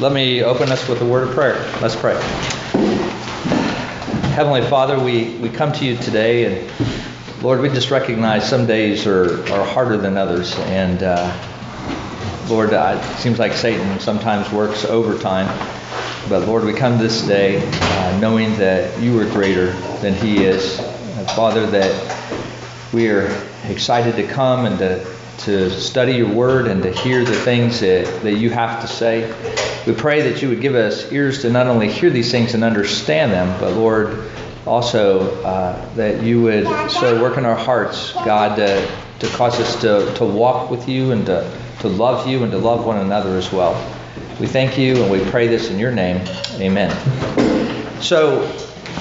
Let me open us with a word of prayer. Let's pray. Heavenly Father, we, we come to you today, and Lord, we just recognize some days are, are harder than others. And uh, Lord, uh, it seems like Satan sometimes works overtime. But Lord, we come this day uh, knowing that you are greater than he is. Father, that we are excited to come and to to study your word and to hear the things that, that you have to say. We pray that you would give us ears to not only hear these things and understand them, but Lord, also uh, that you would so work in our hearts, God, to, to cause us to, to walk with you and to, to love you and to love one another as well. We thank you and we pray this in your name. Amen. So,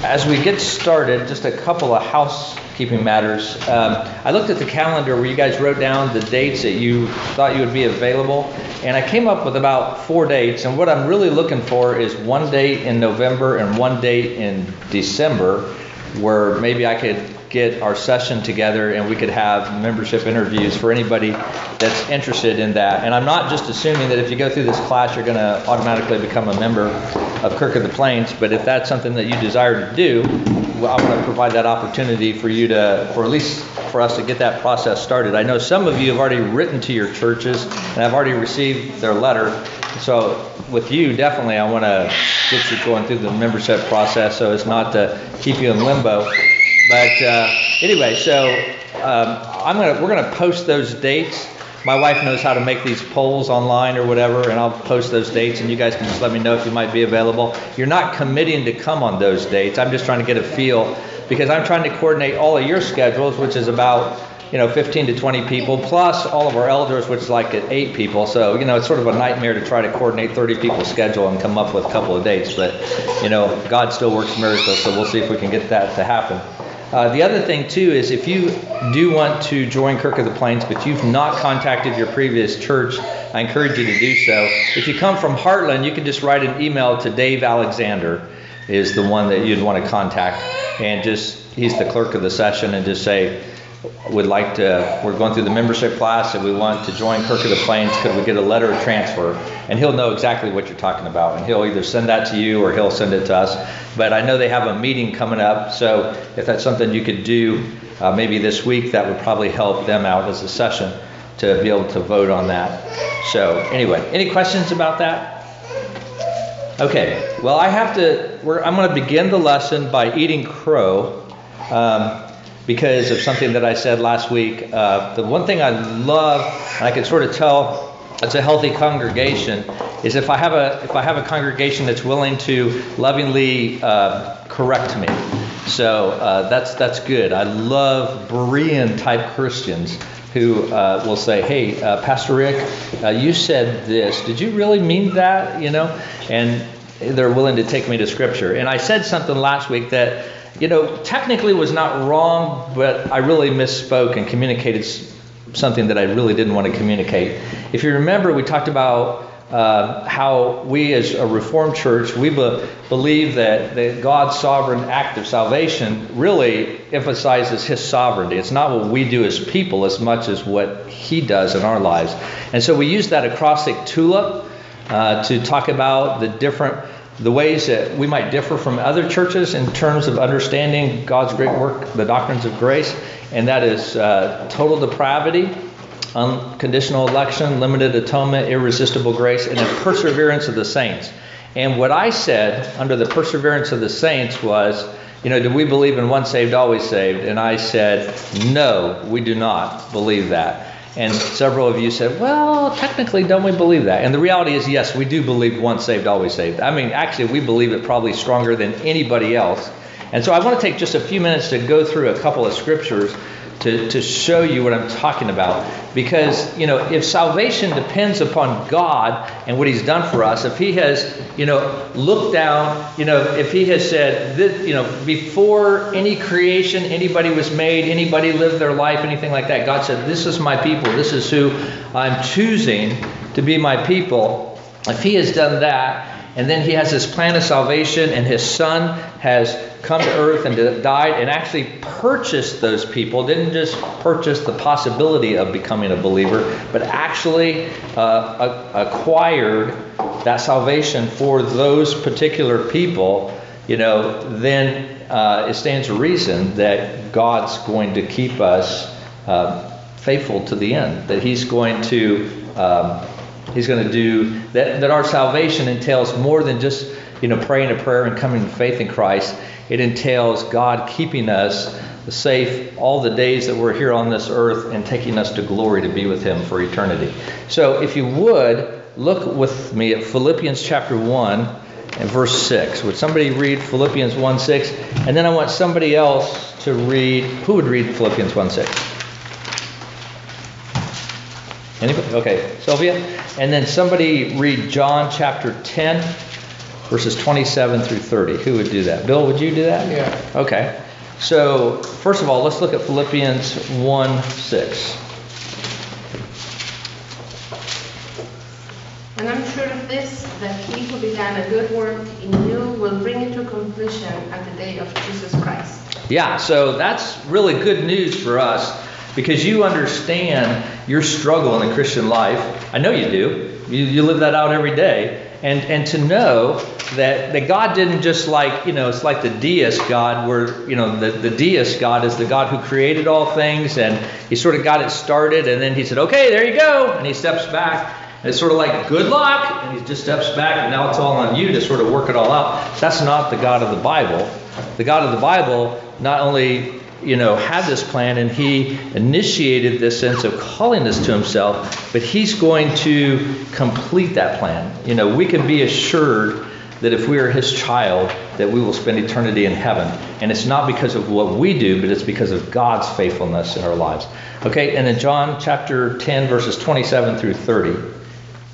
as we get started, just a couple of housekeeping matters. Um, I looked at the calendar where you guys wrote down the dates that you thought you would be available, and I came up with about four dates. And what I'm really looking for is one date in November and one date in December, where maybe I could get our session together and we could have membership interviews for anybody that's interested in that. And I'm not just assuming that if you go through this class, you're going to automatically become a member of Kirk of the Plains, but if that's something that you desire to do, I want to provide that opportunity for you to, for at least for us to get that process started. I know some of you have already written to your churches and I've already received their letter. So with you, definitely, I want to get you going through the membership process so it's not to keep you in limbo. But uh, anyway, so um, I'm gonna we're gonna post those dates. My wife knows how to make these polls online or whatever, and I'll post those dates, and you guys can just let me know if you might be available. You're not committing to come on those dates. I'm just trying to get a feel because I'm trying to coordinate all of your schedules, which is about you know 15 to 20 people plus all of our elders which is like at eight people so you know it's sort of a nightmare to try to coordinate 30 people's schedule and come up with a couple of dates but you know god still works miracles so we'll see if we can get that to happen uh, the other thing too is if you do want to join Kirk of the Plains, but you've not contacted your previous church, I encourage you to do so. If you come from Heartland, you can just write an email to Dave Alexander, is the one that you'd want to contact, and just he's the clerk of the session, and just say, would like to, we're going through the membership class and we want to join Kirk of the Plains, could we get a letter of transfer? And he'll know exactly what you're talking about. And he'll either send that to you or he'll send it to us. But I know they have a meeting coming up, so if that's something you could do uh, maybe this week, that would probably help them out as a session to be able to vote on that. So, anyway, any questions about that? Okay, well, I have to, I'm going to begin the lesson by eating crow. Um, because of something that I said last week. Uh, the one thing I love, I can sort of tell it's a healthy congregation, is if I have a if I have a congregation that's willing to lovingly uh, correct me. So uh, that's that's good. I love Berean type Christians who uh, will say, "Hey, uh, Pastor Rick, uh, you said this. Did you really mean that?" You know, and they're willing to take me to Scripture. And I said something last week that you know, technically was not wrong, but I really misspoke and communicated something that I really didn't want to communicate. If you remember, we talked about uh, how we as a Reformed church, we be- believe that, that God's sovereign act of salvation really emphasizes His sovereignty. It's not what we do as people as much as what He does in our lives. And so we use that acrostic TULIP uh, to talk about the different the ways that we might differ from other churches in terms of understanding God's great work, the doctrines of grace, and that is uh, total depravity, unconditional election, limited atonement, irresistible grace, and the perseverance of the saints. And what I said under the perseverance of the saints was, you know, do we believe in once saved, always saved? And I said, no, we do not believe that. And several of you said, well, technically, don't we believe that? And the reality is, yes, we do believe once saved, always saved. I mean, actually, we believe it probably stronger than anybody else. And so I want to take just a few minutes to go through a couple of scriptures to, to show you what I'm talking about. Because, you know, if salvation depends upon God and what He's done for us, if He has, you know, looked down, you know, if He has said, this, you know, before any creation, anybody was made, anybody lived their life, anything like that, God said, This is my people. This is who I'm choosing to be my people. If He has done that, and then he has his plan of salvation, and his son has come to earth and died and actually purchased those people. Didn't just purchase the possibility of becoming a believer, but actually uh, acquired that salvation for those particular people, you know, then uh, it stands to reason that God's going to keep us uh, faithful to the end. That He's going to um, He's going to do that. That our salvation entails more than just you know praying a prayer and coming to faith in Christ. It entails God keeping us safe all the days that we're here on this earth and taking us to glory to be with Him for eternity. So, if you would look with me at Philippians chapter 1 and verse 6. Would somebody read Philippians 1 6? And then I want somebody else to read. Who would read Philippians 1 6? Anybody? Okay, Sylvia. And then somebody read John chapter 10, verses 27 through 30. Who would do that? Bill, would you do that? Yeah. Okay. So, first of all, let's look at Philippians 1 6. And I'm sure of this, that he who began a good work in you will bring it to completion at the day of Jesus Christ. Yeah, so that's really good news for us because you understand your struggle in the Christian life. I know you do. You, you live that out every day. And, and to know that, that God didn't just like, you know, it's like the deist God, where, you know, the, the deist God is the God who created all things and he sort of got it started and then he said, okay, there you go. And he steps back. And it's sort of like, good luck. And he just steps back and now it's all on you to sort of work it all out. That's not the God of the Bible. The God of the Bible not only you know, had this plan and he initiated this sense of calling us to himself, but he's going to complete that plan. You know, we can be assured that if we are his child, that we will spend eternity in heaven. And it's not because of what we do, but it's because of God's faithfulness in our lives. Okay, and in John chapter 10, verses 27 through 30.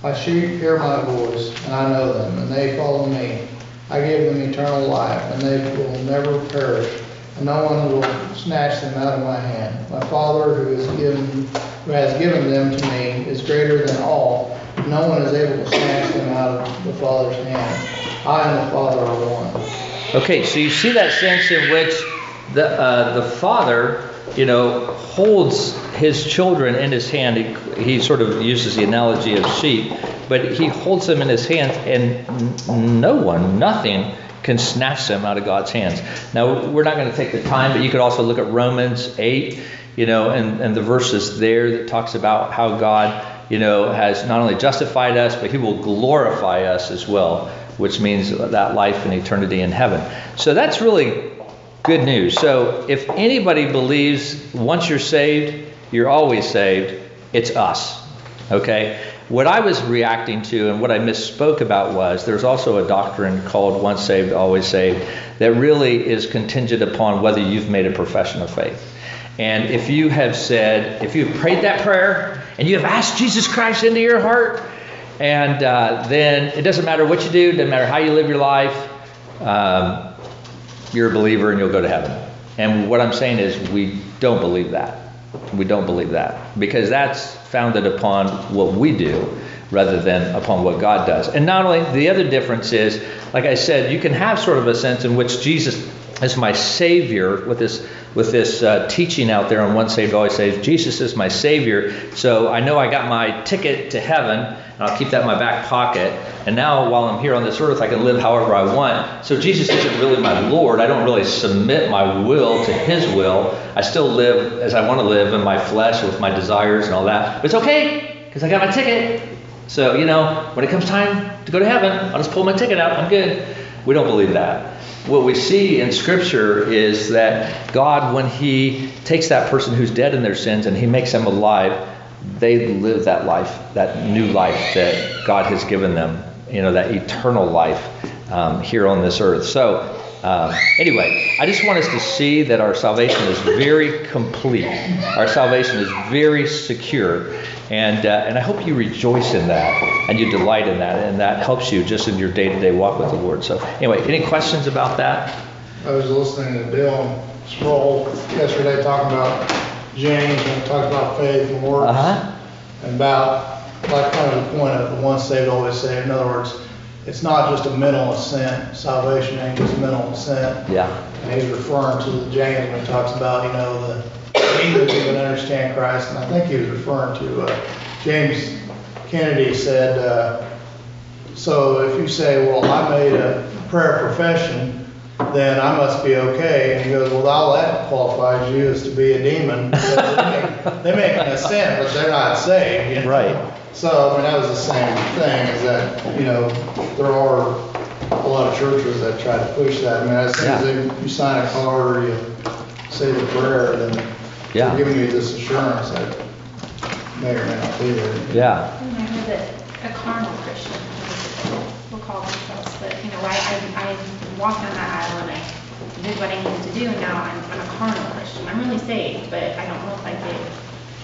My sheep hear my voice, and I know them, and they follow me. I give them eternal life, and they will never perish no one will snatch them out of my hand. My Father who has given who has given them to me is greater than all. No one is able to snatch them out of the Father's hand. I and the Father are one. Okay, so you see that sense in which the uh, the Father, you know, holds his children in his hand. He, he sort of uses the analogy of sheep, but he holds them in his hands, and no one, nothing can snatch them out of God's hands. Now, we're not going to take the time, but you could also look at Romans 8, you know, and, and the verses there that talks about how God, you know, has not only justified us, but he will glorify us as well, which means that life and eternity in heaven. So that's really good news. So if anybody believes once you're saved, you're always saved, it's us. Okay? What I was reacting to and what I misspoke about was there's also a doctrine called once saved, always saved that really is contingent upon whether you've made a profession of faith. And if you have said, if you've prayed that prayer and you have asked Jesus Christ into your heart, and uh, then it doesn't matter what you do, doesn't matter how you live your life, um, you're a believer and you'll go to heaven. And what I'm saying is, we don't believe that. We don't believe that because that's founded upon what we do rather than upon what God does. And not only the other difference is, like I said, you can have sort of a sense in which Jesus is my Savior with this with this uh, teaching out there on once saved always saved. Jesus is my Savior, so I know I got my ticket to heaven, and I'll keep that in my back pocket. And now, while I'm here on this earth, I can live however I want. So Jesus isn't really my Lord. I don't really submit my will to His will. I still live as I want to live in my flesh with my desires and all that. But it's okay because I got my ticket. So you know, when it comes time to go to heaven, I'll just pull my ticket out. I'm good. We don't believe that what we see in Scripture is that God, when He takes that person who's dead in their sins and He makes them alive, they live that life, that new life that God has given them, you know, that eternal life um, here on this earth. So, uh, anyway, I just want us to see that our salvation is very complete. Our salvation is very secure. And, uh, and I hope you rejoice in that and you delight in that, and that helps you just in your day to day walk with the Lord. So, anyway, any questions about that? I was listening to Bill Sproul yesterday talking about James and talking about faith and works. Uh-huh. And about, like, kind of the point of the once saved, always saved. In other words, it's not just a mental assent. Salvation ain't just mental assent. Yeah. And he's referring to the James when he talks about, you know, the English even understand Christ. And I think he was referring to uh, James Kennedy said, uh, So if you say, well, I made a prayer profession, then I must be okay. And he goes, well, all that qualifies you is to be a demon. So they make, they make an assent, but they're not saved. you know? Right. So, I mean, that was the same thing, is that, you know, there are a lot of churches that try to push that. I mean, as soon as Yeah. they- you sign a card or you say the prayer, then Yeah. they're giving you this assurance that may or may not be there. Yeah, And I know that a carnal Christian, will call themselves, but, you know, I, I, I walked on that aisle and I did what I needed to do, and now I'm, I'm a carnal Christian. I'm really saved, but I don't know if I did,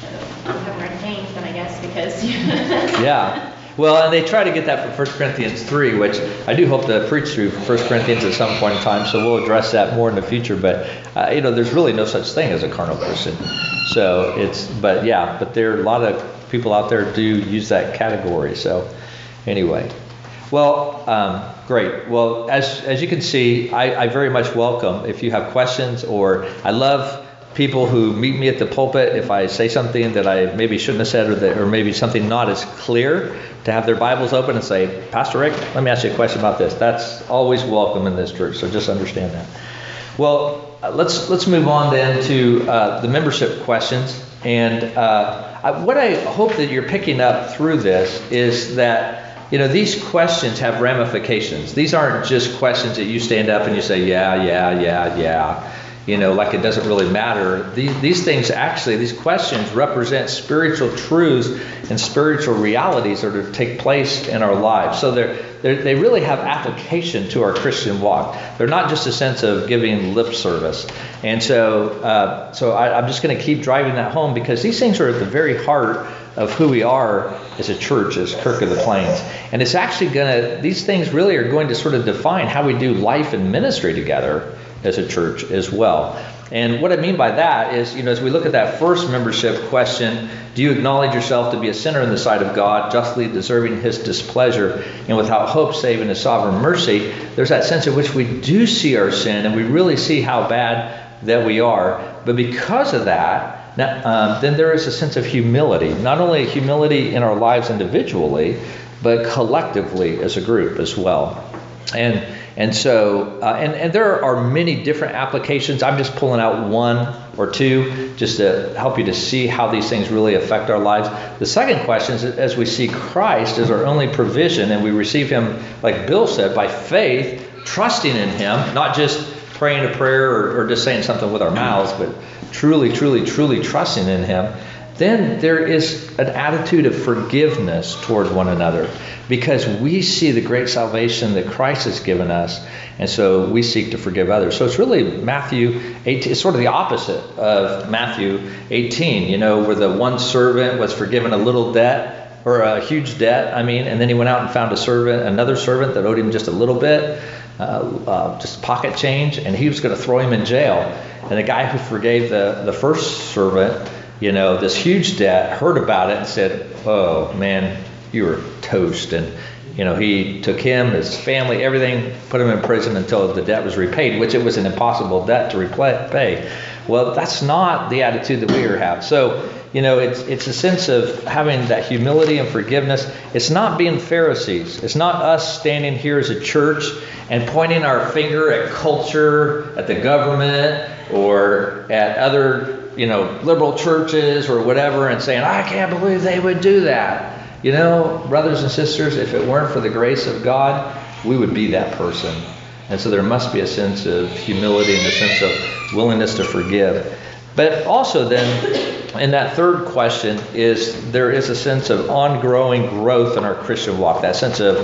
uh, I haven't read James, then I guess, because. yeah. Well, and they try to get that from 1 Corinthians 3, which I do hope to preach through 1 Corinthians at some point in time, so we'll address that more in the future. But, uh, you know, there's really no such thing as a carnal person. So it's, but yeah, but there are a lot of people out there do use that category. So anyway. Well, um, great. Well, as, as you can see, I, I very much welcome if you have questions or I love people who meet me at the pulpit if I say something that I maybe shouldn't have said or, that, or maybe something not as clear to have their Bibles open and say, Pastor Rick, let me ask you a question about this. That's always welcome in this church, so just understand that. Well, uh, let's let's move on then to uh, the membership questions. And uh, I, what I hope that you're picking up through this is that you know these questions have ramifications. These aren't just questions that you stand up and you say, yeah, yeah, yeah, yeah. You know, like it doesn't really matter. These, these things actually, these questions represent spiritual truths and spiritual realities that are to take place in our lives. So they're, they really have application to our Christian walk. They're not just a sense of giving lip service. And so, uh, so I, I'm just going to keep driving that home because these things are at the very heart of who we are as a church, as Kirk of the Plains. And it's actually going to, these things really are going to sort of define how we do life and ministry together as a church as well. And what I mean by that is, you know, as we look at that first membership question, do you acknowledge yourself to be a sinner in the sight of God, justly deserving his displeasure, and without hope save in his sovereign mercy? There's that sense in which we do see our sin and we really see how bad that we are. But because of that, now, um, then there is a sense of humility, not only humility in our lives individually, but collectively as a group as well. And and so, uh, and, and there are many different applications. I'm just pulling out one or two just to help you to see how these things really affect our lives. The second question is as we see Christ as our only provision and we receive Him, like Bill said, by faith, trusting in Him, not just praying a prayer or, or just saying something with our mouths, but truly, truly, truly trusting in Him, then there is an attitude of forgiveness toward one another because we see the great salvation that Christ has given us, and so we seek to forgive others. So it's really Matthew 18, it's sort of the opposite of Matthew 18, you know, where the one servant was forgiven a little debt or a huge debt, I mean, and then he went out and found a servant, another servant that owed him just a little bit, uh, uh, just pocket change, and he was going to throw him in jail. And the guy who forgave the, the first servant, you know, this huge debt, heard about it and said, Oh, man, you were toast. And, you know, he took him, his family, everything, put him in prison until the debt was repaid, which it was an impossible debt to repay. Well, that's not the attitude that we are have. So, you know, it's, it's a sense of having that humility and forgiveness. It's not being Pharisees. It's not us standing here as a church and pointing our finger at culture, at the government, or at other you know, liberal churches or whatever and saying, I can't believe they would do that. You know, brothers and sisters, if it weren't for the grace of God, we would be that person. And so there must be a sense of humility and a sense of willingness to forgive. But also, then, in that third question, is there is a sense of ongoing growth in our Christian walk. That sense of,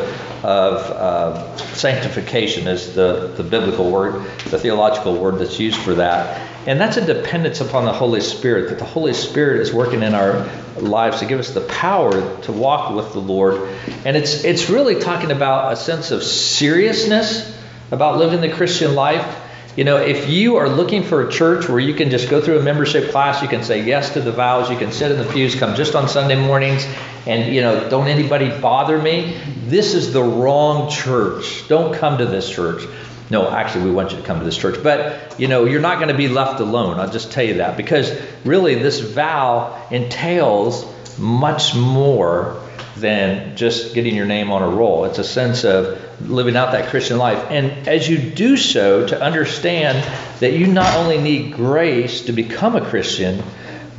of uh, sanctification is the, the biblical word, the theological word that's used for that. And that's a dependence upon the Holy Spirit, that the Holy Spirit is working in our lives to give us the power to walk with the Lord. And it's, it's really talking about a sense of seriousness about living the Christian life. You know, if you are looking for a church where you can just go through a membership class, you can say yes to the vows, you can sit in the pews, come just on Sunday mornings, and, you know, don't anybody bother me, this is the wrong church. Don't come to this church. No, actually, we want you to come to this church. But, you know, you're not going to be left alone. I'll just tell you that. Because really, this vow entails much more than just getting your name on a roll. It's a sense of living out that Christian life. And as you do so, to understand that you not only need grace to become a Christian,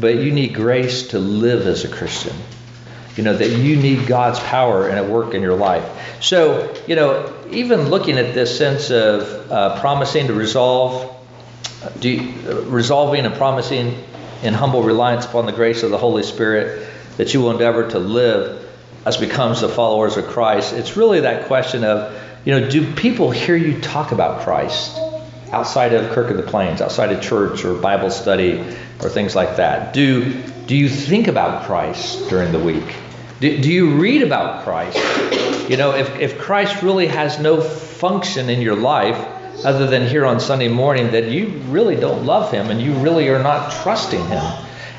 but you need grace to live as a Christian. You know, that you need God's power and at work in your life. So, you know, even looking at this sense of uh, promising to resolve, you, uh, resolving and promising in humble reliance upon the grace of the Holy Spirit that you will endeavor to live as becomes the followers of Christ. It's really that question of, you know, do people hear you talk about Christ outside of Kirk of the Plains, outside of church or Bible study or things like that? Do do you think about Christ during the week? Do, do you read about Christ? You know, if, if Christ really has no function in your life other than here on Sunday morning, that you really don't love him and you really are not trusting him.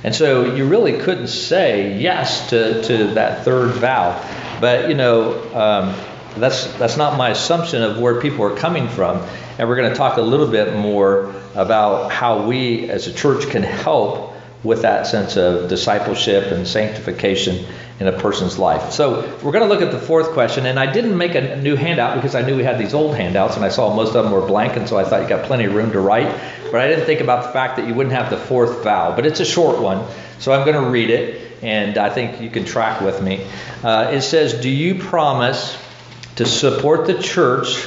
And so you really couldn't say yes to, to that third vow. But, you know, um, that's, that's not my assumption of where people are coming from. And we're going to talk a little bit more about how we as a church can help with that sense of discipleship and sanctification in a person's life. So we're going to look at the fourth question, and I didn't make a new handout because I knew we had these old handouts, and I saw most of them were blank, and so I thought you got plenty of room to write. But I didn't think about the fact that you wouldn't have the fourth vow. But it's a short one, so I'm going to read it, and I think you can track with me. Uh, it says, "Do you promise to support the church?"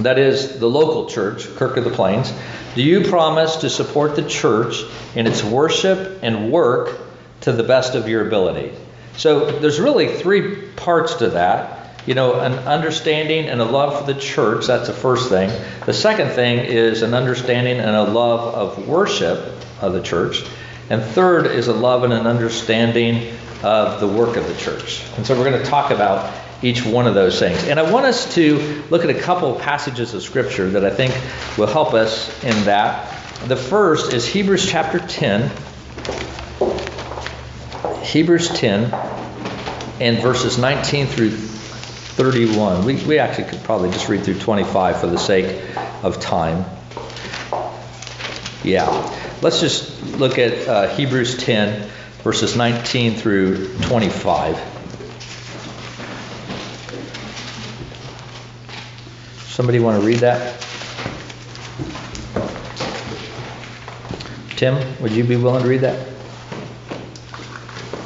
That is the local church, Kirk of the Plains. Do you promise to support the church in its worship and work to the best of your ability? So there's really three parts to that. You know, an understanding and a love for the church, that's the first thing. The second thing is an understanding and a love of worship of the church. And third is a love and an understanding of the work of the church. And so we're going to talk about each one of those things. And I want us to look at a couple passages of Scripture that I think will help us in that. The first is Hebrews chapter 10. Hebrews 10 and verses 19 through 31. We, we actually could probably just read through 25 for the sake of time. Yeah. Let's just look at uh, Hebrews 10, verses 19 through 25. Somebody want to read that? Tim, would you be willing to read that?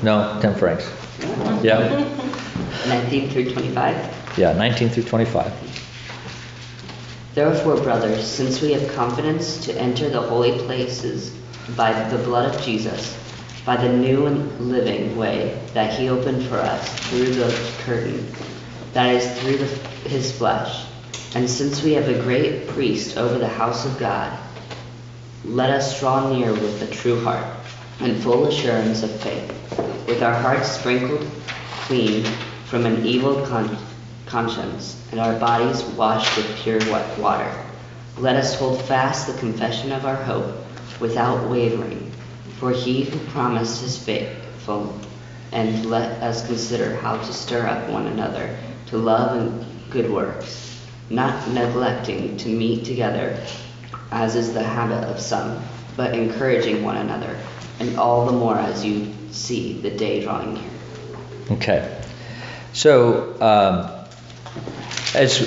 No, 10 francs. Yeah, 19 through 25. yeah, 19 through 25. Therefore, brothers, since we have confidence to enter the holy places by the blood of Jesus, by the new and living way that he opened for us through the curtain, that is, through the, his flesh, and since we have a great priest over the house of God, let us draw near with a true heart and full assurance of faith, with our hearts sprinkled clean from an evil con- conscience, and our bodies washed with pure wet water. Let us hold fast the confession of our hope without wavering, for he who promised is faithful. And let us consider how to stir up one another to love and good works, not neglecting to meet together, as is the habit of some, but encouraging one another, and all the more as you see the day drawing near. Okay. So, um, as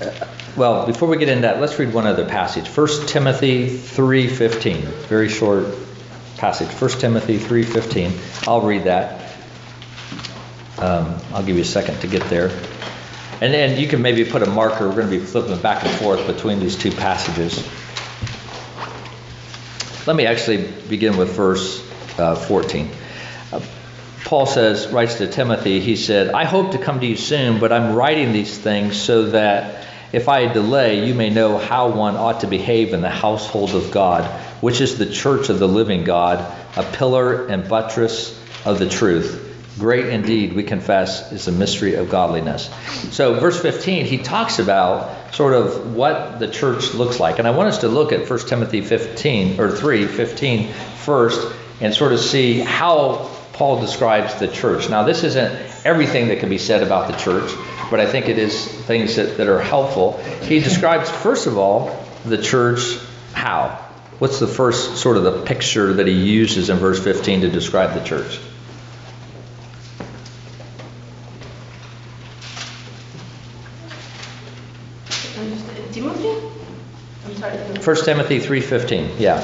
uh, well, before we get into that, let's read one other passage. 1 Timothy 3:15. Very short passage. 1 Timothy 3:15. I'll read that. Um, I'll give you a second to get there. And then you can maybe put a marker. We're going to be flipping back and forth between these two passages. Let me actually begin with verse uh, 14. Uh, Paul says, writes to Timothy, he said, I hope to come to you soon, but I'm writing these things so that if I delay, you may know how one ought to behave in the household of God, which is the church of the living God, a pillar and buttress of the truth. Great indeed, we confess, is the mystery of godliness. So, verse 15, he talks about sort of what the church looks like. And I want us to look at 1 Timothy 15, or 3, 15 first, and sort of see how Paul describes the church. Now, this isn't everything that can be said about the church, but I think it is things that, that are helpful. He describes, first of all, the church how? What's the first sort of the picture that he uses in verse 15 to describe the church? Understand. Timothy? I'm sorry. Timothy. 1 Timothy 3:15, yeah.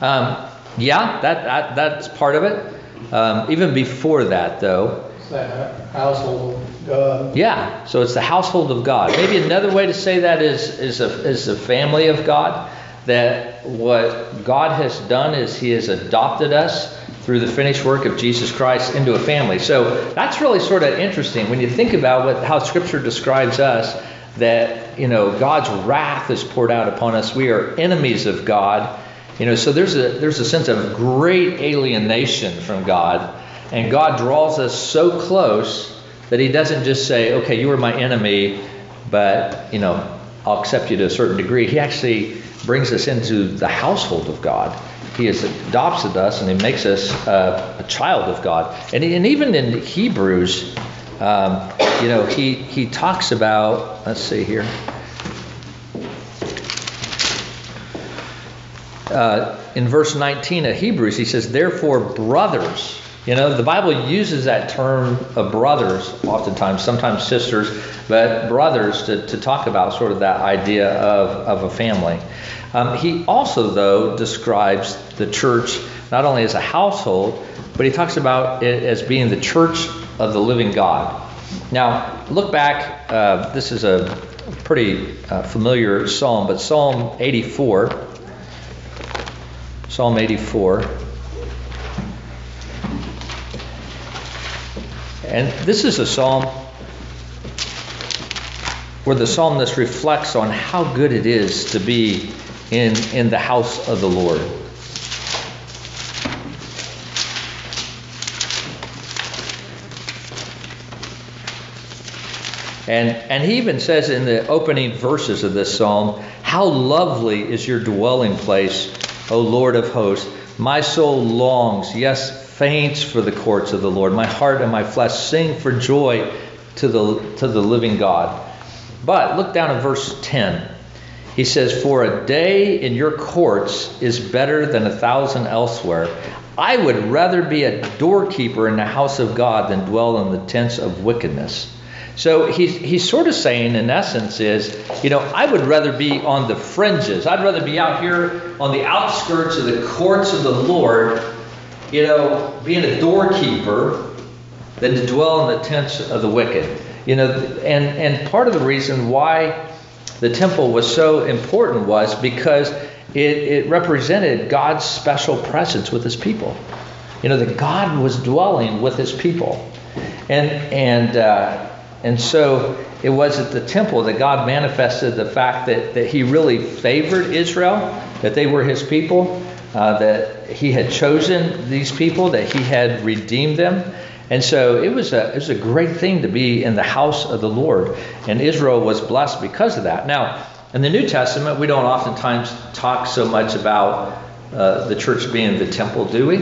Um, yeah, that, that, that's part of it. Um, even before that, though, that household of God. yeah, so it's the household of God. Maybe another way to say that is, is, a, is the family of God. That what God has done is He has adopted us through the finished work of Jesus Christ into a family. So that's really sort of interesting when you think about what, how Scripture describes us. That you know God's wrath is poured out upon us. We are enemies of God. You know, so there's a there's a sense of great alienation from God, and God draws us so close that He doesn't just say, "Okay, you are my enemy, but you know I'll accept you to a certain degree." He actually brings us into the household of God. He has adopted us and He makes us uh, a child of God. And, and even in Hebrews, um, you know, He He talks about. Let's see here. uh, in verse 19 of Hebrews, he says, Therefore, brothers. You know, the Bible uses that term of brothers oftentimes, sometimes sisters, but brothers to, to talk about sort of that idea of, of a family. Um, he also, though, describes the church not only as a household, but he talks about it as being the church of the living God. Now, look back. Uh, this is a pretty uh, familiar psalm, but Psalm 84. Psalm 84. And this is a psalm where the psalmist reflects on how good it is to be in, in the house of the Lord. And, and he even says in the opening verses of this psalm, How lovely is your dwelling place, O Lord of hosts. My soul longs, yes, faints for the courts of the Lord. My heart and my flesh sing for joy to the, to the living God. But look down at verse 10. He says, For a day in your courts is better than a thousand elsewhere. I would rather be a doorkeeper in the house of God than dwell in the tents of wickedness. So he's, he's sort of saying, in essence, is, you know, I would rather be on the fringes. I'd rather be out here on the outskirts of the courts of the Lord, you know, being a doorkeeper than to dwell in the tents of the wicked. You know, and, and part of the reason why the temple was so important was because it, it represented God's special presence with his people. You know, that God was dwelling with his people. And, and, uh, and so it was at the temple that God manifested the fact that, that He really favored Israel, that they were His people, uh, that He had chosen these people, that He had redeemed them. And so it was, a, it was a great thing to be in the house of the Lord. And Israel was blessed because of that. Now, in the New Testament, we don't oftentimes talk so much about uh, the church being the temple, do we?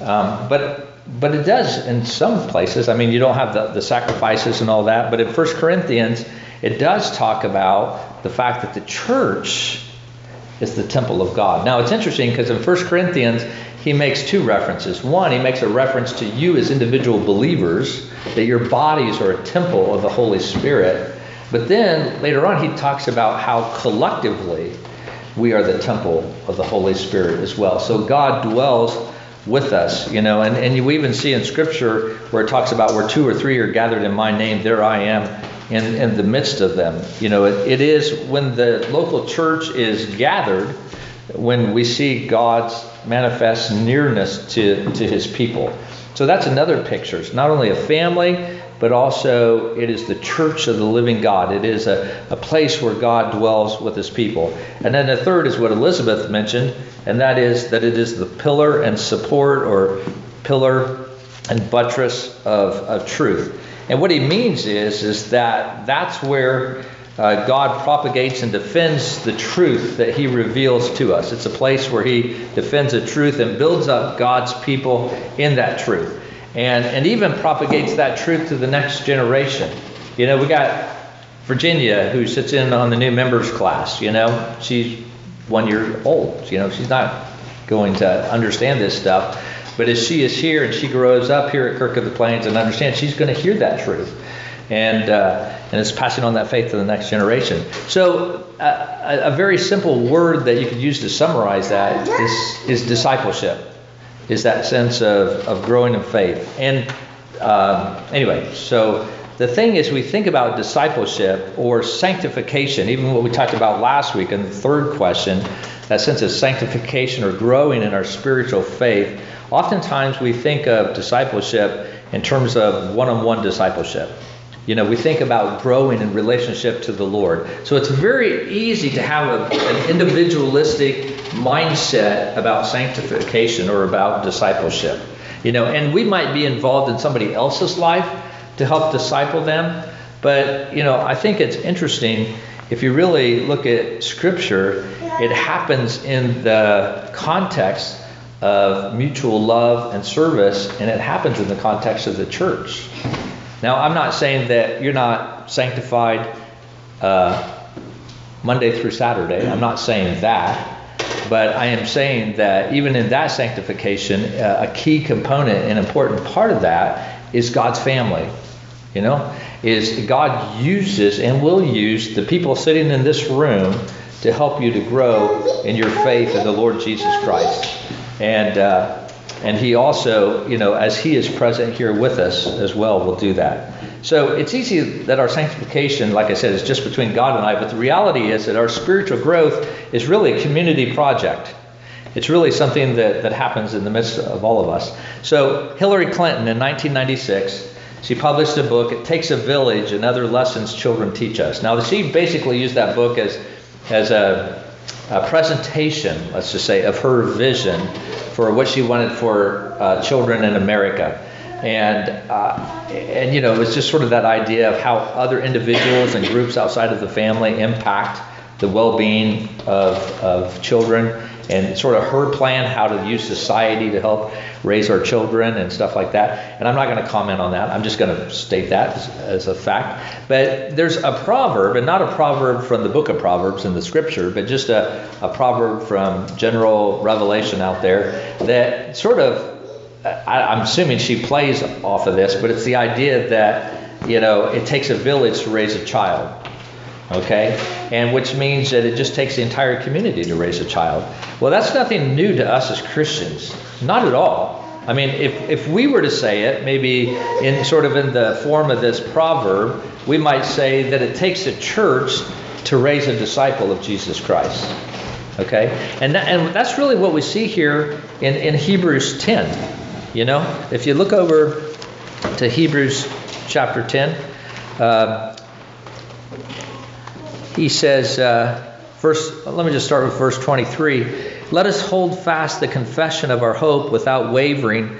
Um, but but it does in some places. I mean, you don't have the, the sacrifices and all that, but in 1 Corinthians, it does talk about the fact that the church is the temple of God. Now, it's interesting because in 1 Corinthians, he makes two references. One, he makes a reference to you as individual believers, that your bodies are a temple of the Holy Spirit. But then later on, he talks about how collectively we are the temple of the Holy Spirit as well. So God dwells with us, you know, and, and we even see in Scripture where it talks about where two or three are gathered in my name, there I am in, in the midst of them. You know, it, it is when the local church is gathered when we see God's manifest nearness to, to his people. So that's another picture. It's not only a family, but also it is the church of the living God. It is a, a place where God dwells with his people. And then the third is what Elizabeth mentioned, and that is that it is the pillar and support or pillar and buttress of, of truth. And what he means is, is that that's where uh, God propagates and defends the truth that he reveals to us. It's a place where he defends the truth and builds up God's people in that truth. And, and even propagates that truth to the next generation. You know, we got Virginia who sits in on the new members class. You know, she's one year old. You know, she's not going to understand this stuff. But as she is here and she grows up here at Kirk of the Plains and understands, she's going to hear that truth. and uh, and it's passing on that faith to the next generation. So uh, a, a very simple word that you could use to summarize that is is discipleship, is that sense of of growing in faith. And um, anyway, so the thing is, we think about discipleship or sanctification, even what we talked about last week in the third question, that sense of sanctification or growing in our spiritual faith. Oftentimes we think of discipleship in terms of one on one discipleship. You know, we think about growing in relationship to the Lord. So it's very easy to have a, an individualistic mindset about sanctification or about discipleship. You know, and we might be involved in somebody else's life to help disciple them. But, you know, I think it's interesting if you really look at Scripture, it happens in the context of mutual love and service, and it happens in the context of the church. Now, I'm not saying that you're not sanctified uh, Monday through Saturday. I'm not saying that. But I am saying that even in that sanctification, uh, a key component an important part of that is God's family. You know, is God uses and will use the people sitting in this room to help you to grow in your faith in the Lord Jesus Christ. And uh, and He also, you know, as He is present here with us as well, will do that. So it's easy that our sanctification, like I said, is just between God and I, but the reality is that our spiritual growth is really a community project. It's really something that, that happens in the midst of all of us. So Hillary Clinton in 1996, she published a book, It Takes a Village and Other Lessons Children Teach Us. Now, she basically used that book as, as a, a presentation, let's just say, of her vision for what she wanted for uh, children in America. And, uh, and, you know, it was just sort of that idea of how other individuals and groups outside of the family impact the well being of, of children and sort of her plan how to use society to help raise our children and stuff like that. And I'm not going to comment on that. I'm just going to state that as, as, a fact. But there's a proverb, and not a proverb from the book of Proverbs in the scripture, but just a, a proverb from general revelation out there that sort of, I, I'm assuming she plays off of this, but it's the idea that, you know, it takes a village to raise a child okay? And which means that it just takes the entire community to raise a child. Well, that's nothing new to us as Christians. Not at all. I mean, if, if we were to say it, maybe in sort of in the form of this proverb, we might say that it takes a church to raise a disciple of Jesus Christ. Okay? And, that, and that's really what we see here in, in Hebrews 10. You know, if you look over to Hebrews chapter 10, uh, he says, uh, first, let me just start with verse 23. Let us hold fast the confession of our hope without wavering,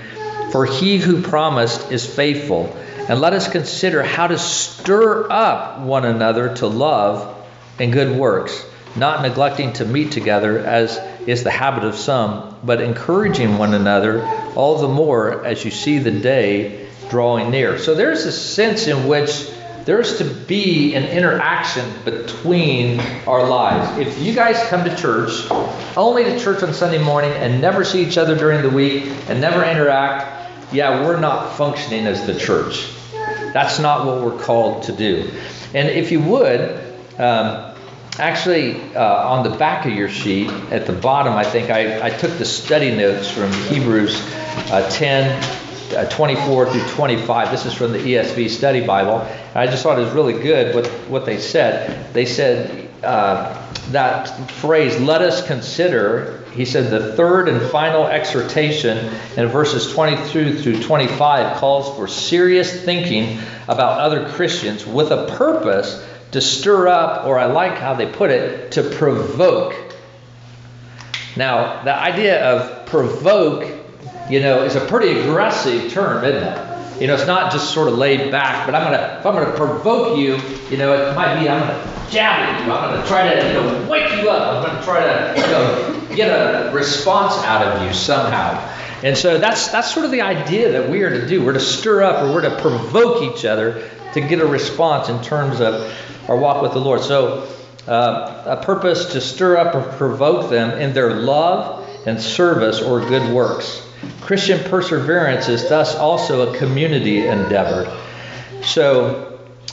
for he who promised is faithful. And let us consider how to stir up one another to love and good works, not neglecting to meet together as is the habit of some, but encouraging one another all the more as you see the day drawing near. So there's a sense in which there's to be an interaction between our lives. If you guys come to church, only to church on Sunday morning, and never see each other during the week, and never interact, yeah, we're not functioning as the church. That's not what we're called to do. And if you would, um, actually, uh, on the back of your sheet, at the bottom, I think I, I took the study notes from Hebrews uh, 10 uh, 24 through 25. This is from the ESV Study Bible. I just thought it was really good what, what they said. They said uh, that phrase, let us consider, he said the third and final exhortation in verses 22 through 25 calls for serious thinking about other Christians with a purpose to stir up, or I like how they put it, to provoke. Now, the idea of provoke you know, is a pretty aggressive term, isn't it? You know, it's not just sort of laid back, but I'm gonna if I'm gonna provoke you, you know, it might be I'm gonna jab at you, I'm gonna try to, you know, wake you up, I'm gonna try to, you know, get a response out of you somehow. And so that's that's sort of the idea that we are to do. We're to stir up or we're to provoke each other to get a response in terms of our walk with the Lord. So uh, a purpose to stir up or provoke them in their love and service or good works. Christian perseverance is thus also a community endeavor. So,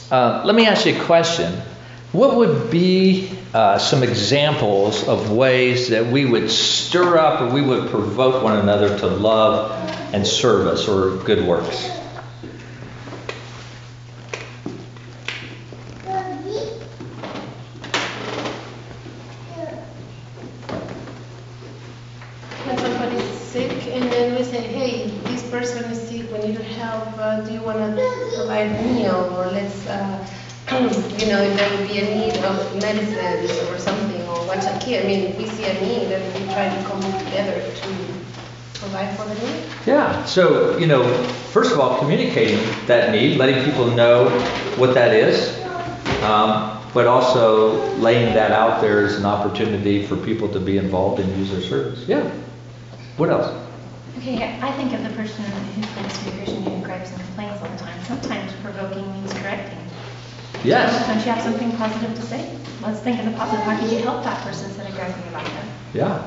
Uh, let me ask you a question. What would be uh, some examples of ways that we would stir up or we would provoke one another to love and service or good works? When somebody's sick and then we say, hey, this person is sick, we need your help, uh, do you want to provide a meal or let's, uh, you know, if there would be a need of medicines or something or watch a kid, I mean, we see a need and we try to come together to provide for the need. Yeah. So, you know, first of all, communicating that need, letting people know what that is, um, but also laying that out there as an opportunity for people to be involved and use their service. Yeah. What else? Okay, I think of the person who claims to be a Christian who gripes and complains all the time. Sometimes provoking means correcting. Yes. Don't you have something positive to say? Let's think of the positive. How could you help that person instead of griping about them? Yeah.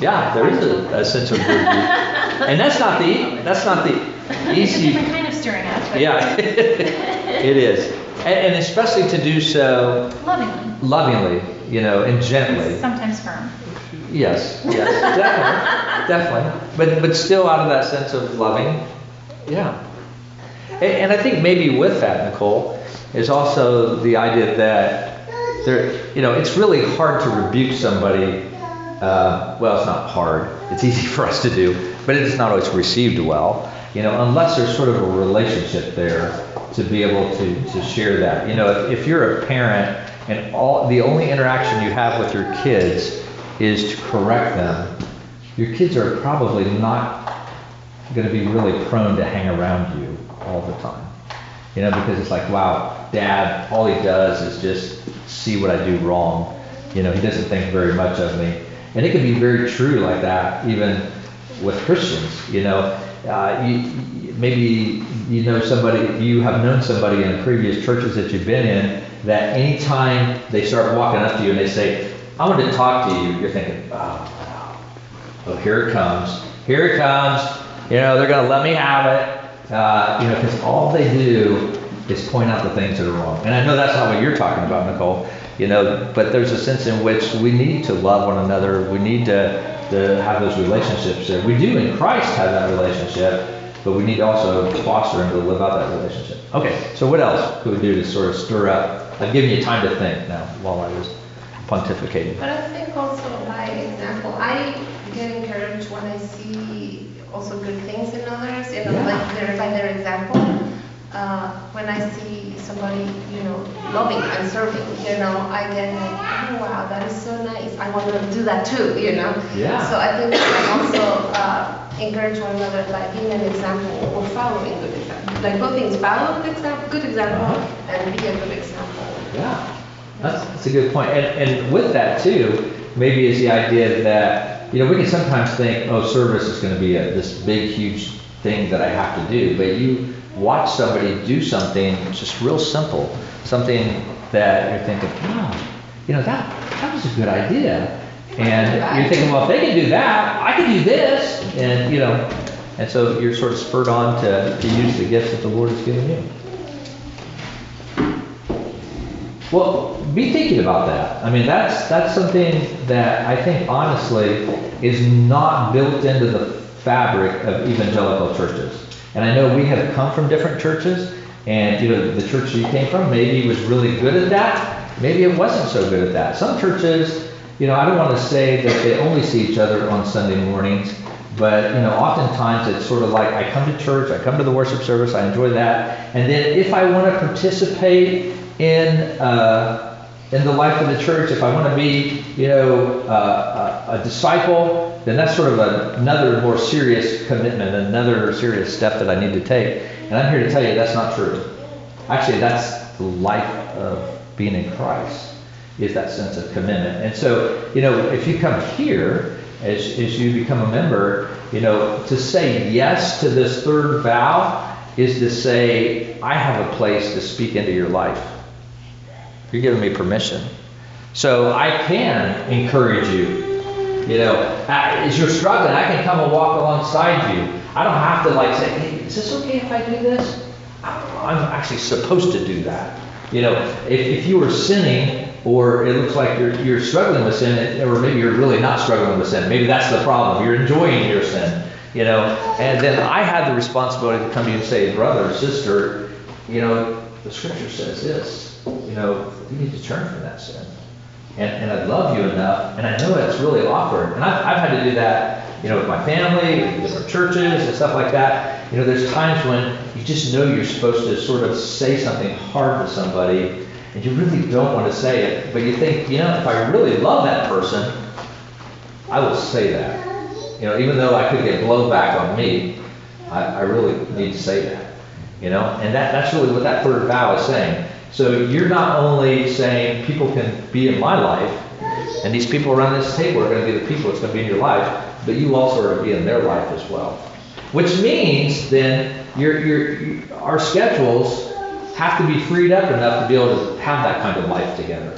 Yeah, there is a, a sense of and that's not the that's not the It's a easy different kind of stirring up. Yeah. it is. And, and especially to do so Lovingly. lovingly, you know, and gently. Sometimes firm. Yes, yes, definitely, definitely. But but still out of that sense of loving, yeah. And, and I think maybe with that, Nicole, is also the idea that there, you know, it's really hard to rebuke somebody. Uh, well, it's not hard. It's easy for us to do, but it's not always received well. You know, unless there's sort of a relationship there to be able to to share that. You know, if, if you're a parent and all the only interaction you have with your kids is to correct them, your kids are probably not going to be really prone to hang around you all the time. You know, because it's like, wow, dad, all he does is just see what I do wrong. You know, he doesn't think very much of me. And it can be very true like that, even with Christians. You know, uh, you, maybe you know somebody, you have known somebody in previous churches that you've been in that anytime they start walking up to you and they say, I want to talk to you, you're thinking, oh. Oh, here it comes. Here it comes. You know, they're going to let me have it. Uh, you know, because all they do is point out the things that are wrong. And I know that's not what you're talking about, Nicole. You know, but there's a sense in which we need to love one another. We need to, to have those relationships there. We do in Christ have that relationship, but we need to also foster and to live out that relationship. Okay, so what else could we do to sort of stir up? I've given you time to think now while I was pontificating. But I think also by example, I get encouraged when I see also good things in others, you know, Yeah. like their, by their example. Uh, when I see somebody, you know, loving and serving, you know, I get like, oh wow, that is so nice. I want to do that too, you know. Yeah. So I think we can also uh, encourage one another by being an example or following good example. Like both things, follow good example, good example, Uh-huh. and be a good example. Yeah, that's, that's a good point. And, and with that too, maybe is the idea that, you know, we can sometimes think, oh, service is going to be a, this big, huge thing that I have to do. But you watch somebody do something just real simple, something that you're thinking, wow, you know, that, that was a good idea. And you're thinking, well, if they can do that, I can do this. And, you know, and so you're sort of spurred on to, to use the gifts that the Lord has given you. Well, be thinking about that. I mean, that's that's something that I think honestly is not built into the fabric of evangelical churches. And I know we have come from different churches, and you know the church you came from maybe was really good at that. Maybe it wasn't so good at that. Some churches, you know, I don't want to say that they only see each other on Sunday mornings, but you know, oftentimes it's sort of like I come to church, I come to the worship service, I enjoy that, and then if I want to participate in uh, in the life of the church, if I want to be, you know, uh, a, a disciple, then that's sort of a, another more serious commitment, another serious step that I need to take. And I'm here to tell you that's not true. Actually, that's the life of being in Christ is that sense of commitment. And so, you know, if you come here as, as you become a member, you know, to say yes to this third vow is to say, I have a place to speak into your life. You're giving me permission. So I can encourage you. You know, as you're struggling, I can come and walk alongside you. I don't have to like say, hey, is this okay if I do this? I'm actually supposed to do that. You know, if, if you are sinning, or it looks like you're, you're struggling with sin, or maybe you're really not struggling with sin, maybe that's the problem. You're enjoying your sin, you know, and then I have the responsibility to come to you and say, brother, sister, you know, the scripture says this, you know, you need to turn from that sin. And, and I love you enough, and I know it's really awkward. And I've, I've had to do that, you know, with my family, with different churches and stuff like that. You know, there's times when you just know you're supposed to sort of say something hard to somebody, and you really don't want to say it, but you think, you know, if I really love that person, I will say that. You know, even though I could get blowback on me, I, I really need to say that. You know, and that, that's really what that third vow is saying. So you're not only saying people can be in my life, and these people around this table are going to be the people that's going to be in your life, but you also are to be in their life as well. Which means then our schedules have to be freed up enough to be able to have that kind of life together.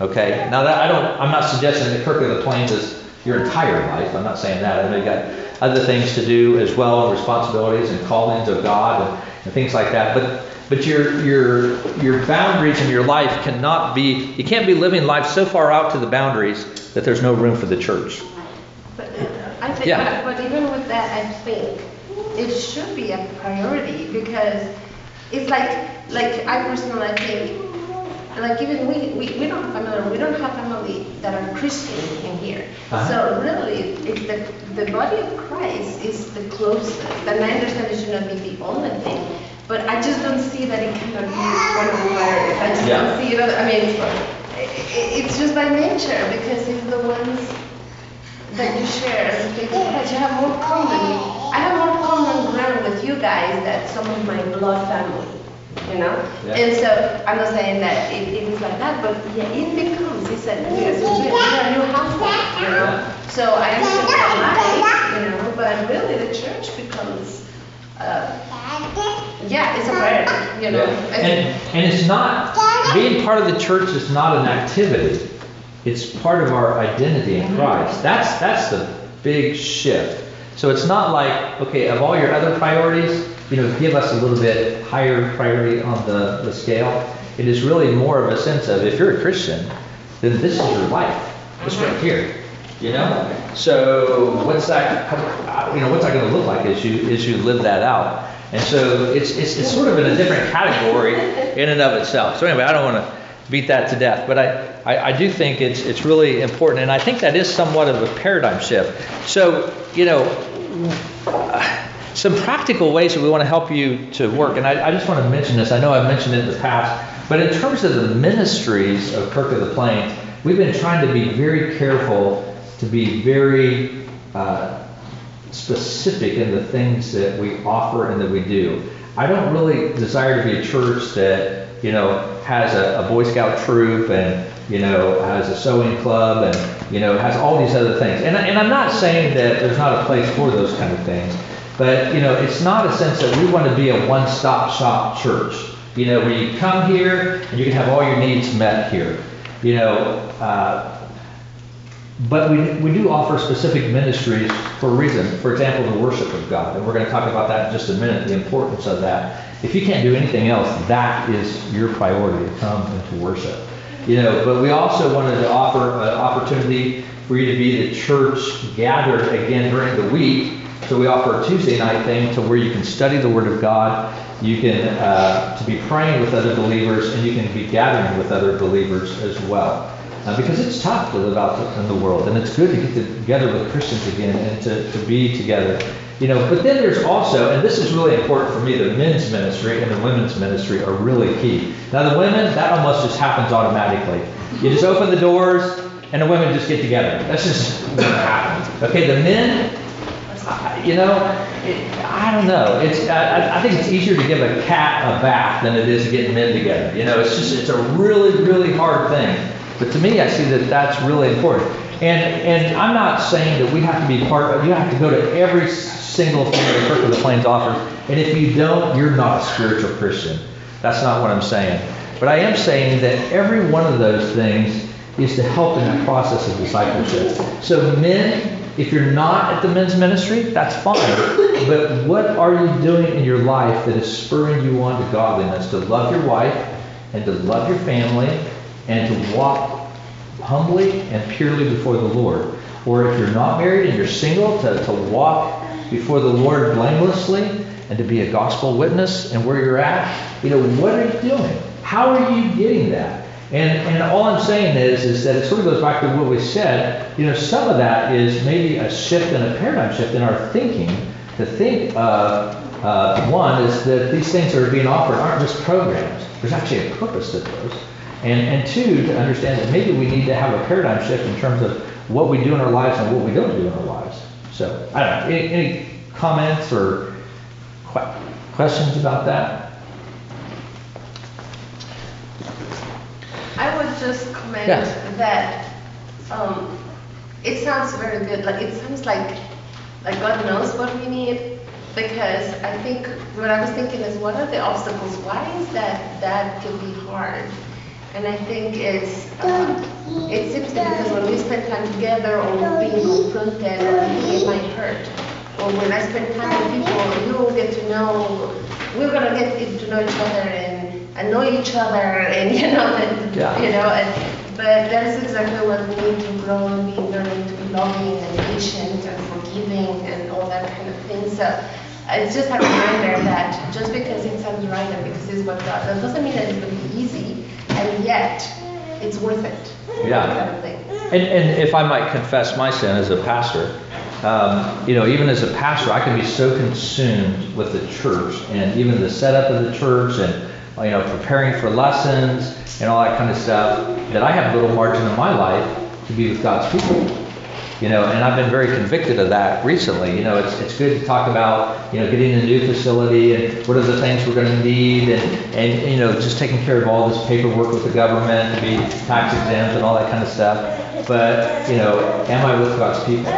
Okay? Now that I don't I'm not suggesting that Kirk of the Plains is your entire life. I'm not saying that. I know you got other things to do as well, responsibilities and callings of God and, and things like that. But but your your your boundaries in your life cannot be you can't be living life so far out to the boundaries that there's no room for the church. But uh, I think, Yeah. but but even with that, I think it should be a priority because it's like, like I personally think, like even we, we, we don't have family, we don't have family that are Christian in here. Uh-huh. So really, it's the, the body of Christ is the closest. And I understand it should not be the only thing, but I just don't see that it cannot be one of the priorities. I just Yeah. don't see it, I mean, it's just by nature because it's the ones that you share as a faith in You oh, have more common. I have more common ground with you guys than some of my blood family. You know, Yeah. and so I'm not saying that it, it is like that, but yeah, it becomes. He said because we are a new household. You know, so I understand why. You know, but really the church becomes. Uh, yeah, it's a priority. You know, Yeah. And, and it's not, being part of the church is not an activity. It's part of our identity in Christ. That's, that's the big shift. So it's not like, okay, of all your other priorities, you know, give us a little bit higher priority on the, the scale. It is really more of a sense of, if you're a Christian, then this is your life. It's right here. You know? So what's that, how- you know, what's that gonna look like as you, as you live that out? And so it's, it's, it's sort of in a different category in and of itself. So anyway, I don't wanna beat that to death, but I, I, I do think it's, it's really important, and I think that is somewhat of a paradigm shift. So, you know, some practical ways that we want to help you to work, and I, I just want to mention this. I know I've mentioned it in the past, but in terms of the ministries of Kirk of the Plains, we've been trying to be very careful to be very uh, specific in the things that we offer and that we do. I don't really desire to be a church that you know has a, a Boy Scout troop and you know has a sewing club and you know has all these other things. And, and I'm not saying that there's not a place for those kind of things, but you know it's not a sense that we want to be a one-stop shop church. You know where you come here and you can have all your needs met here. You know. Uh, but we, we do offer specific ministries for a reason. For example, the worship of God. And we're going to talk about that in just a minute, the importance of that. If you can't do anything else, that is your priority to come and to worship. You know, but we also wanted to offer an opportunity for you to be the church gathered again during the week. So we offer a Tuesday night thing to where you can study the Word of God, you can uh, to be praying with other believers, and you can be gathering with other believers as well. Uh, because it's tough to live out in the world, and it's good to get together with Christians again and to, to be together. You know, but then there's also, and this is really important for me, the men's ministry and the women's ministry are really key. Now the women, that almost just happens automatically. You just open the doors, and the women just get together. That's just what happens. Okay, the men, you know, it, I don't know. It's I, I think it's easier to give a cat a bath than it is to get men together. You know, it's just it's a really really hard thing. But to me, I see that that's really important. And and I'm not saying that we have to be part of. You have to go to every single thing that Kirk of the Plains offers. And if you don't, you're not a spiritual Christian. That's not what I'm saying. But I am saying that every one of those things is to help in that process of discipleship. So men, If you're not at the men's ministry, that's fine. But what are you doing in your life that is spurring you on to godliness, to love your wife and to love your family and to walk humbly and purely before the Lord? Or if you're not married and you're single, to, to walk before the Lord blamelessly and to be a gospel witness and where you're at, you know, what are you doing? How are you getting that? And, and all I'm saying is, is that it sort of goes back to what we said. You know, some of that is maybe a shift and a paradigm shift in our thinking to think, of uh, one, is that these things that are being offered aren't just programs. There's actually a purpose to those. And, and two, to understand that maybe we need to have a paradigm shift in terms of what we do in our lives and what we don't do in our lives. So, I don't know, any, any comments or que- questions about that? I would just comment Yes. that um, it sounds very good. Like it sounds like like God knows what we need because I think what I was thinking is what are the obstacles? Why is that that can be hard? And I think it's uh, it seems that because when we spend time together or being confronted or it might hurt. Or when I spend time with people, you will get to know we're gonna get to know each other and annoy each other and you know and Yeah. you know and but that's exactly what we need to grow and be learning to be loving and patient and forgiving and all that kind of thing. So it's just a reminder that just because it sounds right and because it's what God does doesn't mean that it's going to be easy, and yet it's worth it. Yeah. Kind of. And, and if I might confess my sin as a pastor, um, you know, even as a pastor, I can be so consumed with the church and even the setup of the church and, you know, preparing for lessons and all that kind of stuff that I have little margin in my life to be with God's people. You know, and I've been very convicted of that recently. You know, it's, it's good to talk about, you know, getting a new facility and what are the things we're going to need and, and, you know, just taking care of all this paperwork with the government to be tax exempt and all that kind of stuff. But, you know, am I with God's people?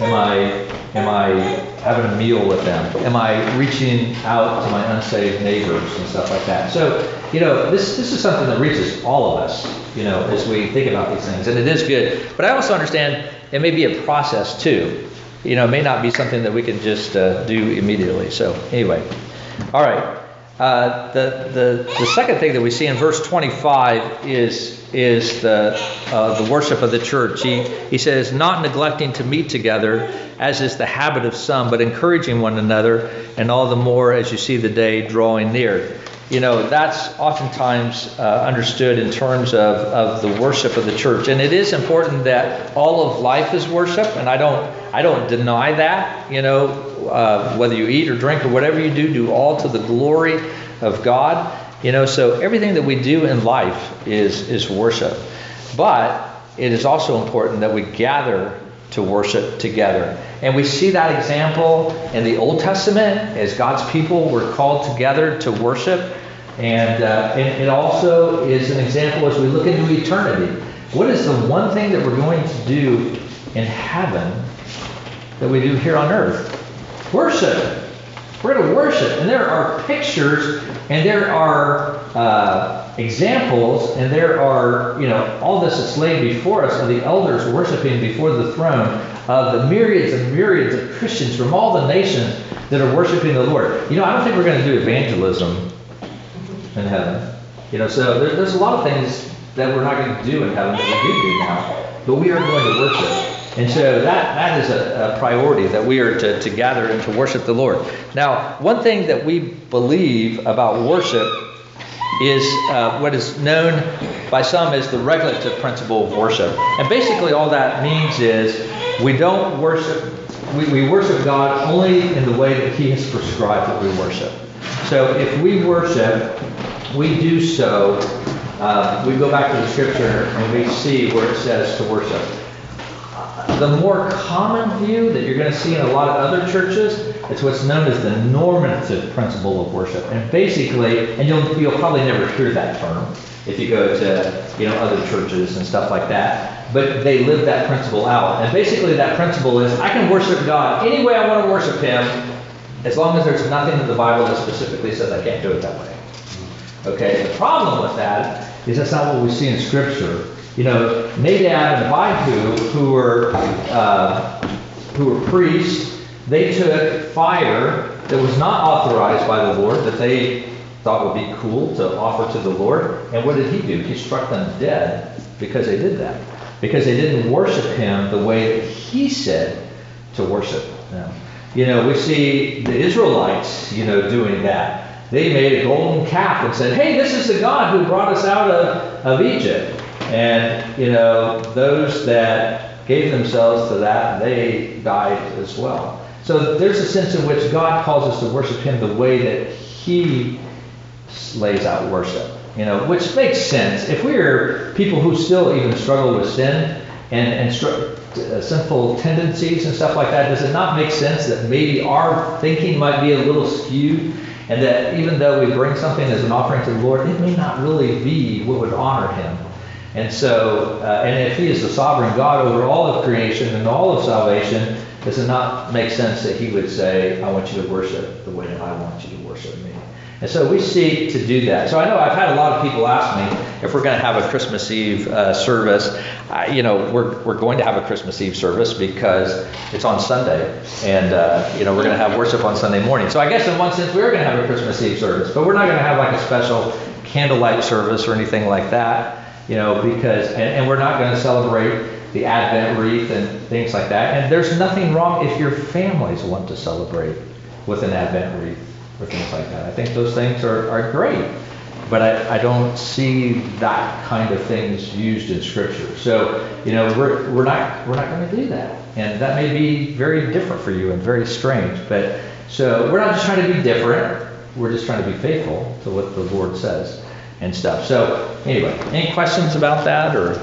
Am I, am I having a meal with them? Am I reaching out to my unsaved neighbors and stuff like that? So, you know, this, this is something that reaches all of us, you know, as we think about these things. And it is good. But I also understand it may be a process too. You know, it may not be something that we can just uh, do immediately. So, anyway. All right. Uh, the, the, the second thing that we see in verse 25 is, is the, uh, the worship of the church. He, he says, not neglecting to meet together, as is the habit of some, but encouraging one another, and all the more as you see the day drawing near. You know, that's oftentimes uh, understood in terms of, of the worship of the church. And it is important that all of life is worship, and I don't, I don't deny that. You know, uh, whether you eat or drink or whatever you do, do all to the glory of God. You know, so everything that we do in life is, is worship. But it is also important that we gather to worship together. And we see that example in the Old Testament as God's people were called together to worship. And, uh, and it also is an example as we look into eternity. What is the one thing that we're going to do in heaven that we do here on earth? Worship. We're going to worship. And there are pictures and there are uh, examples and there are, you know, all this that's laid before us of the elders worshiping before the throne of the myriads and myriads of Christians from all the nations that are worshiping the Lord. You know, I don't think we're going to do evangelism in heaven. You know, so there, there's a lot of things that we're not going to do in heaven that we do do now, but we are going to worship. And so that, that is a, a priority that we are to, to gather and to worship the Lord. Now, one thing that we believe about worship is uh, what is known by some as the regulative principle of worship. And basically, all that means is we don't worship, we, we worship God only in the way that He has prescribed that we worship. So if we worship, we do so, uh, we go back to the scripture and we see where it says to worship. The more common view that you're going to see in a lot of other churches is what's known as the normative principle of worship. And basically, and you'll, you'll probably never hear that term if you go to you know other churches and stuff like that. But they live that principle out. And basically that principle is I can worship God any way I want to worship Him as long as there's nothing in the Bible that specifically says I can't do it that way. Okay, the problem with that is that's not what we see in Scripture. You know, Nadab and Abihu, who were uh, who were priests, they took fire that was not authorized by the Lord, that they thought would be cool to offer to the Lord. And what did he do? He struck them dead because they did that. Because they didn't worship him the way that he said to worship him. You know, we see the Israelites, you know, doing that. They made a golden calf and said, hey, this is the God who brought us out of, of Egypt. And, you know, those that gave themselves to that, they died as well. So there's a sense in which God calls us to worship Him the way that He lays out worship. You know, which makes sense. If we are people who still even struggle with sin and, and str- uh, sinful tendencies and stuff like that, does it not make sense that maybe our thinking might be a little skewed and that even though we bring something as an offering to the Lord, it may not really be what would honor Him? And so, uh, and if He is the sovereign God over all of creation and all of salvation, does it not make sense that He would say, I want you to worship the way that I want you to worship me? And so we seek to do that. So I know I've had a lot of people ask me if we're going to have a Christmas Eve uh, service. Uh, you know, we're, we're going to have a Christmas Eve service because it's on Sunday. And, uh, you know, we're going to have worship on Sunday morning. So I guess in one sense we are going to have a Christmas Eve service. But we're not going to have like a special candlelight service or anything like that. You know, because, and, and we're not going to celebrate the Advent wreath and things like that. And there's nothing wrong if your families want to celebrate with an Advent wreath or things like that. I think those things are, are great, but I, I don't see that kind of things used in Scripture. So, you know, we're, we're not we're not going to do that, and that may be very different for you and very strange. But so we're not just trying to be different. We're just trying to be faithful to what the Lord says and stuff. So anyway, any questions about that or?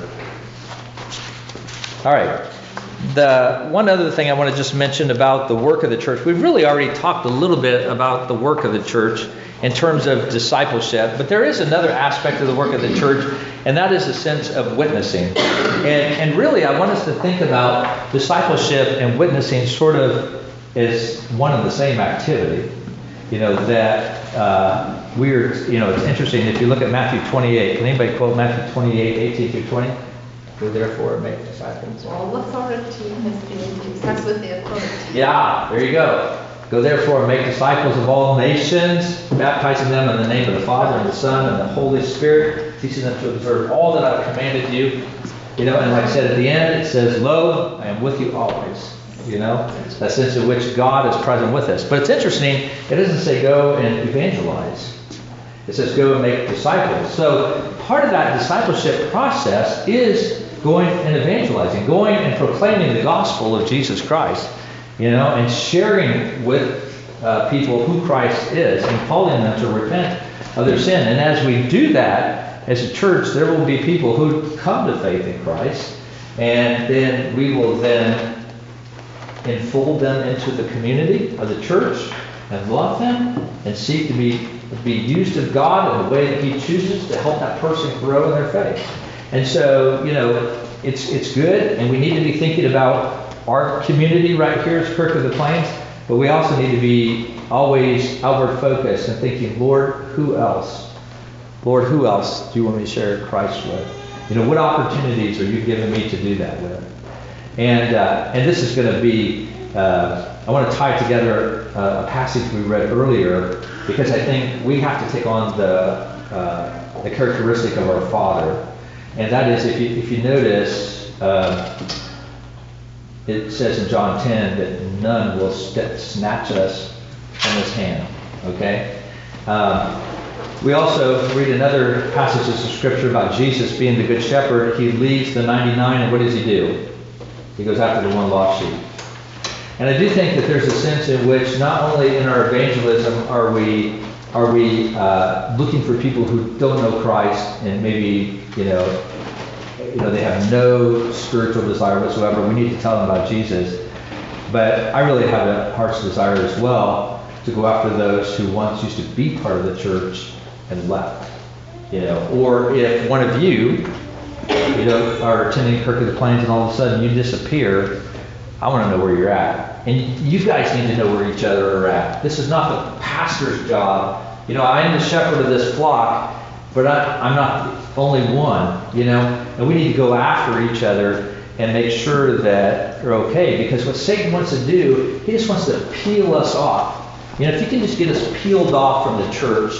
All right. The one other thing I want to just mention about the work of the church, we've really already talked a little bit about the work of the church in terms of discipleship, but there is another aspect of the work of the church, and that is a sense of witnessing. And, and really, I want us to think about discipleship and witnessing sort of as one and the same activity. You know, that uh, we're, you know, it's interesting if you look at Matthew 28. Can anybody quote Matthew 28, 18 through 20? Go therefore and make disciples. All authority has been given. With the authority. Yeah, there you go. Go therefore and make disciples of all nations, baptizing them in the name of the Father and the Son and the Holy Spirit, teaching them to observe all that I've commanded you. You know, and like I said at the end, it says, Lo, I am with you always. You know, that sense in which God is present with us. But it's interesting, it doesn't say go and evangelize. It says go and make disciples. So part of that discipleship process is going and evangelizing, going and proclaiming the gospel of Jesus Christ, you know, and sharing with uh, people who Christ is and calling them to repent of their sin. And as we do that, as a church, there will be people who come to faith in Christ, and then we will then enfold them into the community of the church and love them and seek to be be used of God in the way that He chooses to help that person grow in their faith. And so, you know, it's it's good, and we need to be thinking about our community right here at Kirk of the Plains, but we also need to be always outward focused and thinking, Lord, who else? Lord, who else do you want me to share Christ with? You know, what opportunities are you giving me to do that with? And uh, and this is going to be. Uh, I want to tie together uh, a passage we read earlier because I think we have to take on the uh, the characteristic of our Father, and that is if you if you notice, uh, it says in John 10 that none will st- snatch us from His hand. Okay. Um, we also read another passage of Scripture about Jesus being the Good Shepherd. He leaves the 99, and what does he do? He goes after the one lost sheep. And I do think that there's a sense in which not only in our evangelism are we are we uh, looking for people who don't know Christ and maybe you know you know they have no spiritual desire whatsoever. We need to tell them about Jesus. But I really have a heart's desire as well to go after those who once used to be part of the church and left. You know, or if one of you, you know, are attending Kirk of the Plains and all of a sudden you disappear, I want to know where you're at. And you guys need to know where each other are at. This is not the pastor's job. You know, I'm the shepherd of this flock, but I, I'm not only one, you know, and we need to go after each other and make sure that we're okay. Because what Satan wants to do, he just wants to peel us off. You know, if you can just get us peeled off from the church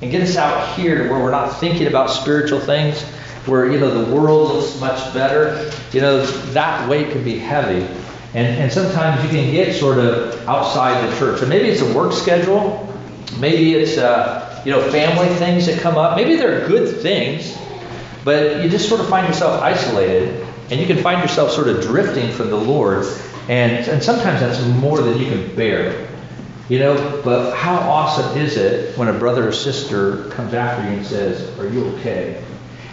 and get us out here to where we're not thinking about spiritual things, where, you know, the world looks much better, you know, that weight can be heavy. And, and sometimes you can get sort of outside the church. And maybe it's a work schedule, maybe it's, uh, you know, family things that come up. Maybe they're good things, but you just sort of find yourself isolated and you can find yourself sort of drifting from the Lord. And, and sometimes that's more than you can bear. You know, but how awesome is it when a brother or sister comes after you and says, Are you okay?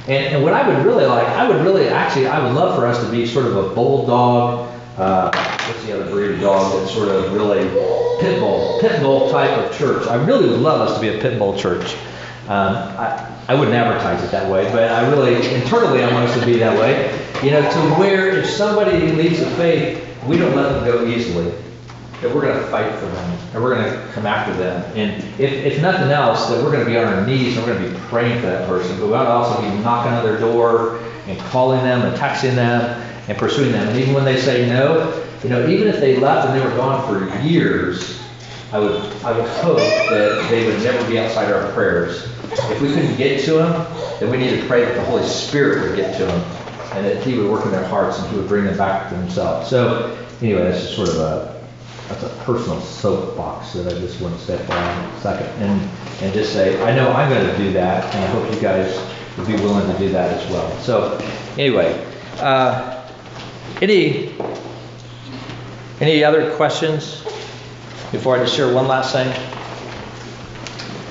And, and what I would really like, I would really, actually, I would love for us to be sort of a bulldog, uh, what's the other breed of dog that's sort of really pit bull, pit bull type of church. I really would love us to be a pit bull church. Um, I, I wouldn't advertise it that way, but I really, internally, I want us to be that way. You know, to where if somebody leaves the faith, we don't let them go easily. That we're going to fight for them, and we're going to come after them. And if, if nothing else, that we're going to be on our knees and we're going to be praying for that person. But we ought to also be knocking on their door and calling them and texting them and pursuing them. And even when they say no, you know, even if they left and they were gone for years, I would, I would hope that they would never be outside our prayers. If we couldn't get to them, then we need to pray that the Holy Spirit would get to them and that He would work in their hearts and He would bring them back to Himself. So, anyway, that's just sort of a that's a personal soapbox that I just want to step on a second and and just say I know I'm going to do that, and I hope you guys would be willing to do that as well. So, anyway, uh, any any other questions before I just share one last thing?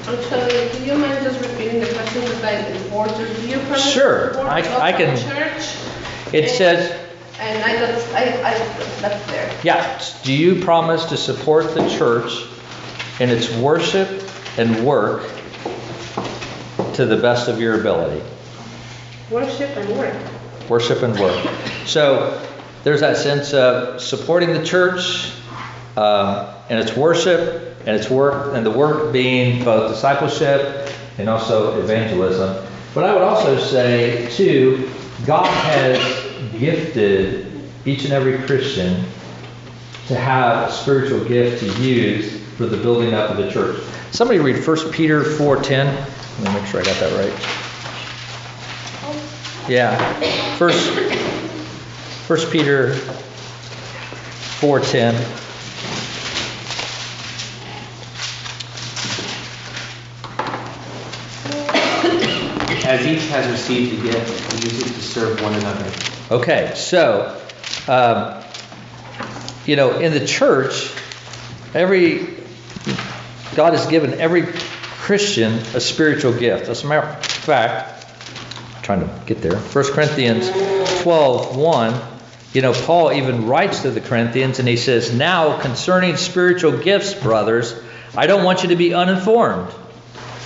Do you mind just repeating the question I enforced? Do you promise Sure, I- I can- church? It And- says, And I got, I, I, that's there. yeah, do you promise to support the church in its worship and work to the best of your ability? Worship and work. Worship and work. So there's that sense of supporting the church uh, and its worship and its work, and the work being both discipleship and also evangelism. But I would also say, too, God has gifted each and every Christian to have a spiritual gift to use for the building up of the church. Somebody read 1 Peter 4:10. Let me make sure I got that right. Yeah. First, First Peter 4:10. As each has received a gift, use it to serve one another. Okay, so, um, you know, in the church, every, God has given every Christian a spiritual gift. As a matter of fact, I'm trying to get there. 1 Corinthians 12, 1, you know, Paul even writes to the Corinthians and he says, Now concerning spiritual gifts, brothers, I don't want you to be uninformed.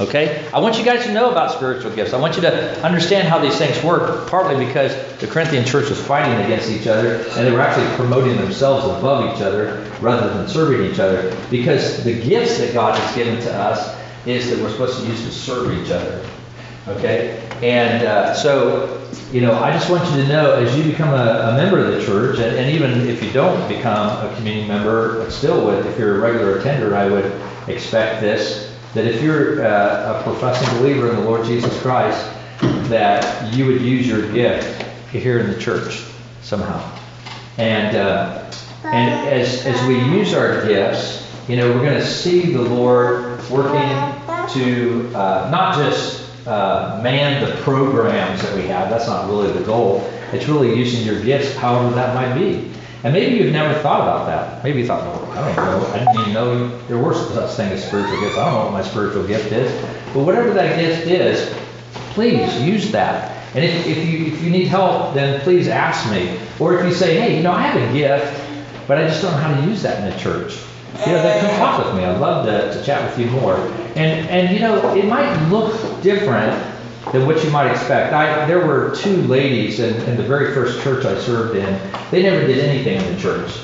Okay? I want you guys to know about spiritual gifts. I want you to understand how these things work, partly because the Corinthian church was fighting against each other and they were actually promoting themselves above each other rather than serving each other. Because the gifts that God has given to us is that we're supposed to use to serve each other. Okay? And uh, so, you know, I just want you to know as you become a, a member of the church, and, and even if you don't become a community member, still would, if you're a regular attender, I would expect this that if you're uh, a professing believer in the Lord Jesus Christ, that you would use your gift here in the church somehow. And uh, and as as we use our gifts, you know, we're going to see the Lord working to uh, not just uh, man the programs that we have. That's not really the goal. It's really using your gifts, however that might be. And maybe you've never thought about that. Maybe you thought, well, I don't know. I didn't even know there were such thing as spiritual gifts. I don't know what my spiritual gift is. But whatever that gift is, please use that. And if, if you if you need help, then please ask me. Or if you say, hey, you know, I have a gift, but I just don't know how to use that in the church. You know, then come talk with me. I'd love to, to chat with you more. And and you know, it might look different than what you might expect. I, there were two ladies in, in the very first church I served in. They never did anything in the church.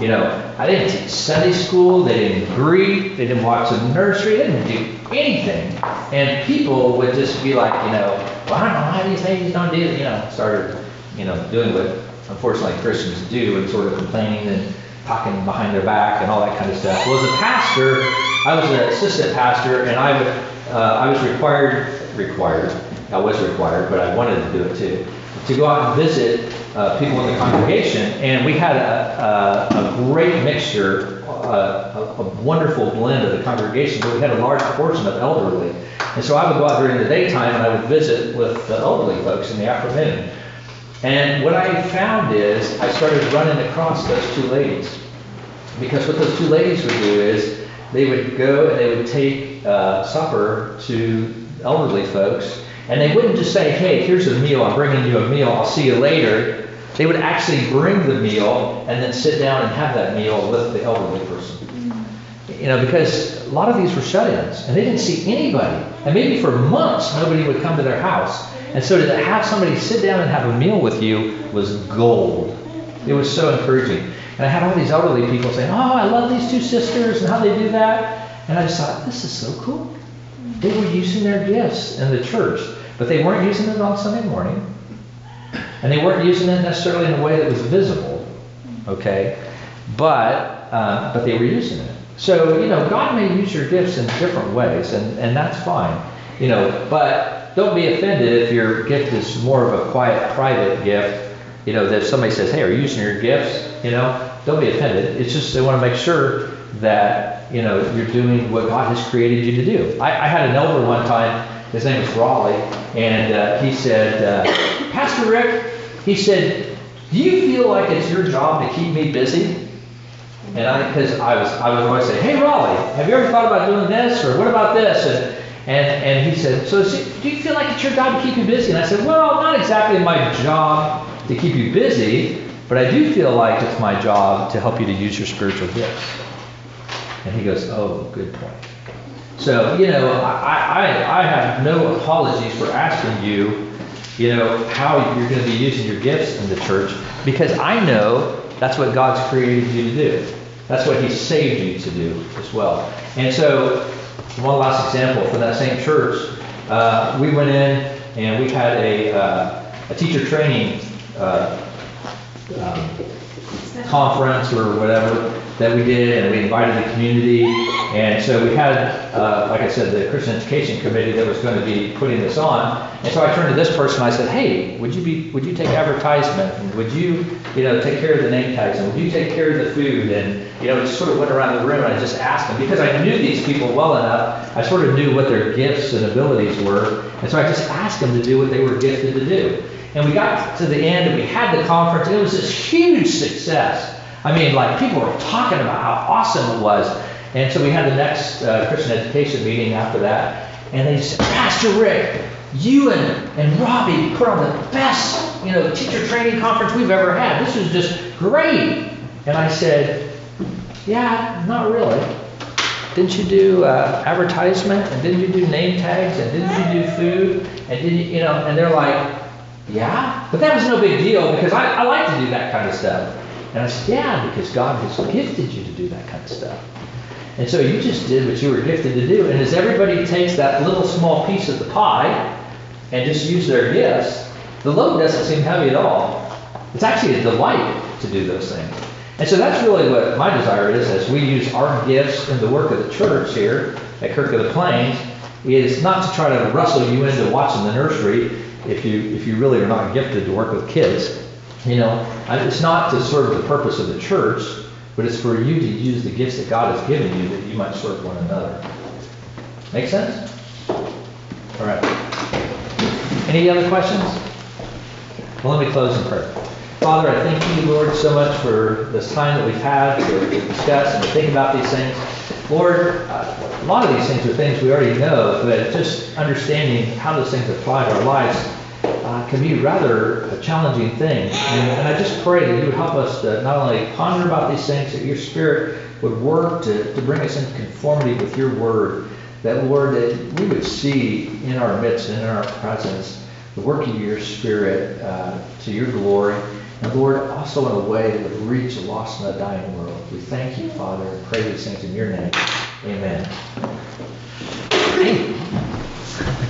You know, I didn't teach Sunday school. They didn't greet. They didn't watch the nursery. They didn't do anything. And people would just be like, you know, well, I don't know how these ladies don't do it. You know, started, you know, doing what unfortunately Christians do, and sort of complaining and talking behind their back and all that kind of stuff. Well, as a pastor, I was an assistant pastor, and I would, uh, I was required, required, I was required, but I wanted to do it too, to go out and visit uh, people in the congregation, and we had a, a, a great mixture, uh, a, a wonderful blend of the congregation, but we had a large portion of elderly. And so I would go out during the daytime and I would visit with the elderly folks in the afternoon. And what I found is I started running across those two ladies. Because what those two ladies would do is they would go and they would take uh, supper to elderly folks. And they wouldn't just say, hey, here's a meal, I'm bringing you a meal, I'll see you later. They would actually bring the meal and then sit down and have that meal with the elderly person. You know, because a lot of these were shut-ins and they didn't see anybody. And maybe for months, nobody would come to their house. And so to have somebody sit down and have a meal with you was gold. It was so encouraging. And I had all these elderly people saying, Oh, I love these two sisters and how they do that. And I just thought, this is so cool. They were using their gifts in the church, but they weren't using it on Sunday morning. And they weren't using it necessarily in a way that was visible, okay? But, uh, but they were using it. So, you know, God may use your gifts in different ways, and, and that's fine. You know, but don't be offended if your gift is more of a quiet, private gift. You know, that if somebody says, hey, are you using your gifts? You know, don't be offended. It's just they want to make sure that, you know, you're doing what God has created you to do. I, I had an elder one time, his name was Raleigh, and uh, he said, uh, Pastor Rick, he said, do you feel like it's your job to keep me busy? And I, because I was, I was always saying, hey Raleigh, have you ever thought about doing this, or what about this? And and and he said, so do you feel like it's your job to keep you busy? And I said, well, not exactly my job to keep you busy, but I do feel like it's my job to help you to use your spiritual gifts. And he goes, oh, good point. So you know, I I, I have no apologies for asking you, you know, how you're going to be using your gifts in the church because I know that's what God's created you to do. That's what He saved you to do as well. And so, one last example from that same church, uh, we went in and we had a, uh, a teacher training uh, um, conference or whatever that we did, and we invited the community. And so we had, uh, like I said, the Christian Education Committee that was going to be putting this on. And so I turned to this person. I said, "Hey, would you be, would you take advertisement? And would you, you know, take care of the name tags? And would you take care of the food?" And you know, just sort of went around the room and I just asked them because I knew these people well enough. I sort of knew what their gifts and abilities were, and so I just asked them to do what they were gifted to do. And we got to the end and we had the conference, it was this huge success. I mean, like people were talking about how awesome it was. And so we had the next uh, Christian education meeting after that, and they said, Pastor Rick, you and, and Robbie put on the best, you know, teacher training conference we've ever had. This was just great. And I said, yeah, not really. Didn't you do uh, advertisement? And didn't you do name tags? And didn't you do food? And did you, you know? And they're like, yeah, but that was no big deal because I, I like to do that kind of stuff. And I said, yeah, because God has gifted you to do that kind of stuff. And so you just did what you were gifted to do. And as everybody takes that little small piece of the pie and just use their gifts, the load doesn't seem heavy at all. It's actually a delight to do those things. And so that's really what my desire is as we use our gifts in the work of the church here at Kirk of the Plains, is not to try to rustle you into watching the nursery if you if you really are not gifted to work with kids. You know, it's not to serve the purpose of the church, but it's for you to use the gifts that God has given you that you might serve one another. Make sense? All right. Any other questions? Well, let me close in prayer. Father, I thank you, Lord, so much for this time that we've had to discuss and to think about these things. Lord, uh, a lot of these things are things we already know, but just understanding how those things apply to our lives uh, can be rather a challenging thing. And, and, I just pray that you would help us to not only ponder about these things, that your Spirit would work to, to bring us into conformity with your word. That, Lord, that we would see in our midst and in our presence the work of your Spirit uh, to your glory. And Lord, also in a way that would reach a lost and a dying world. We thank you, Father, and pray these things in your name. Amen.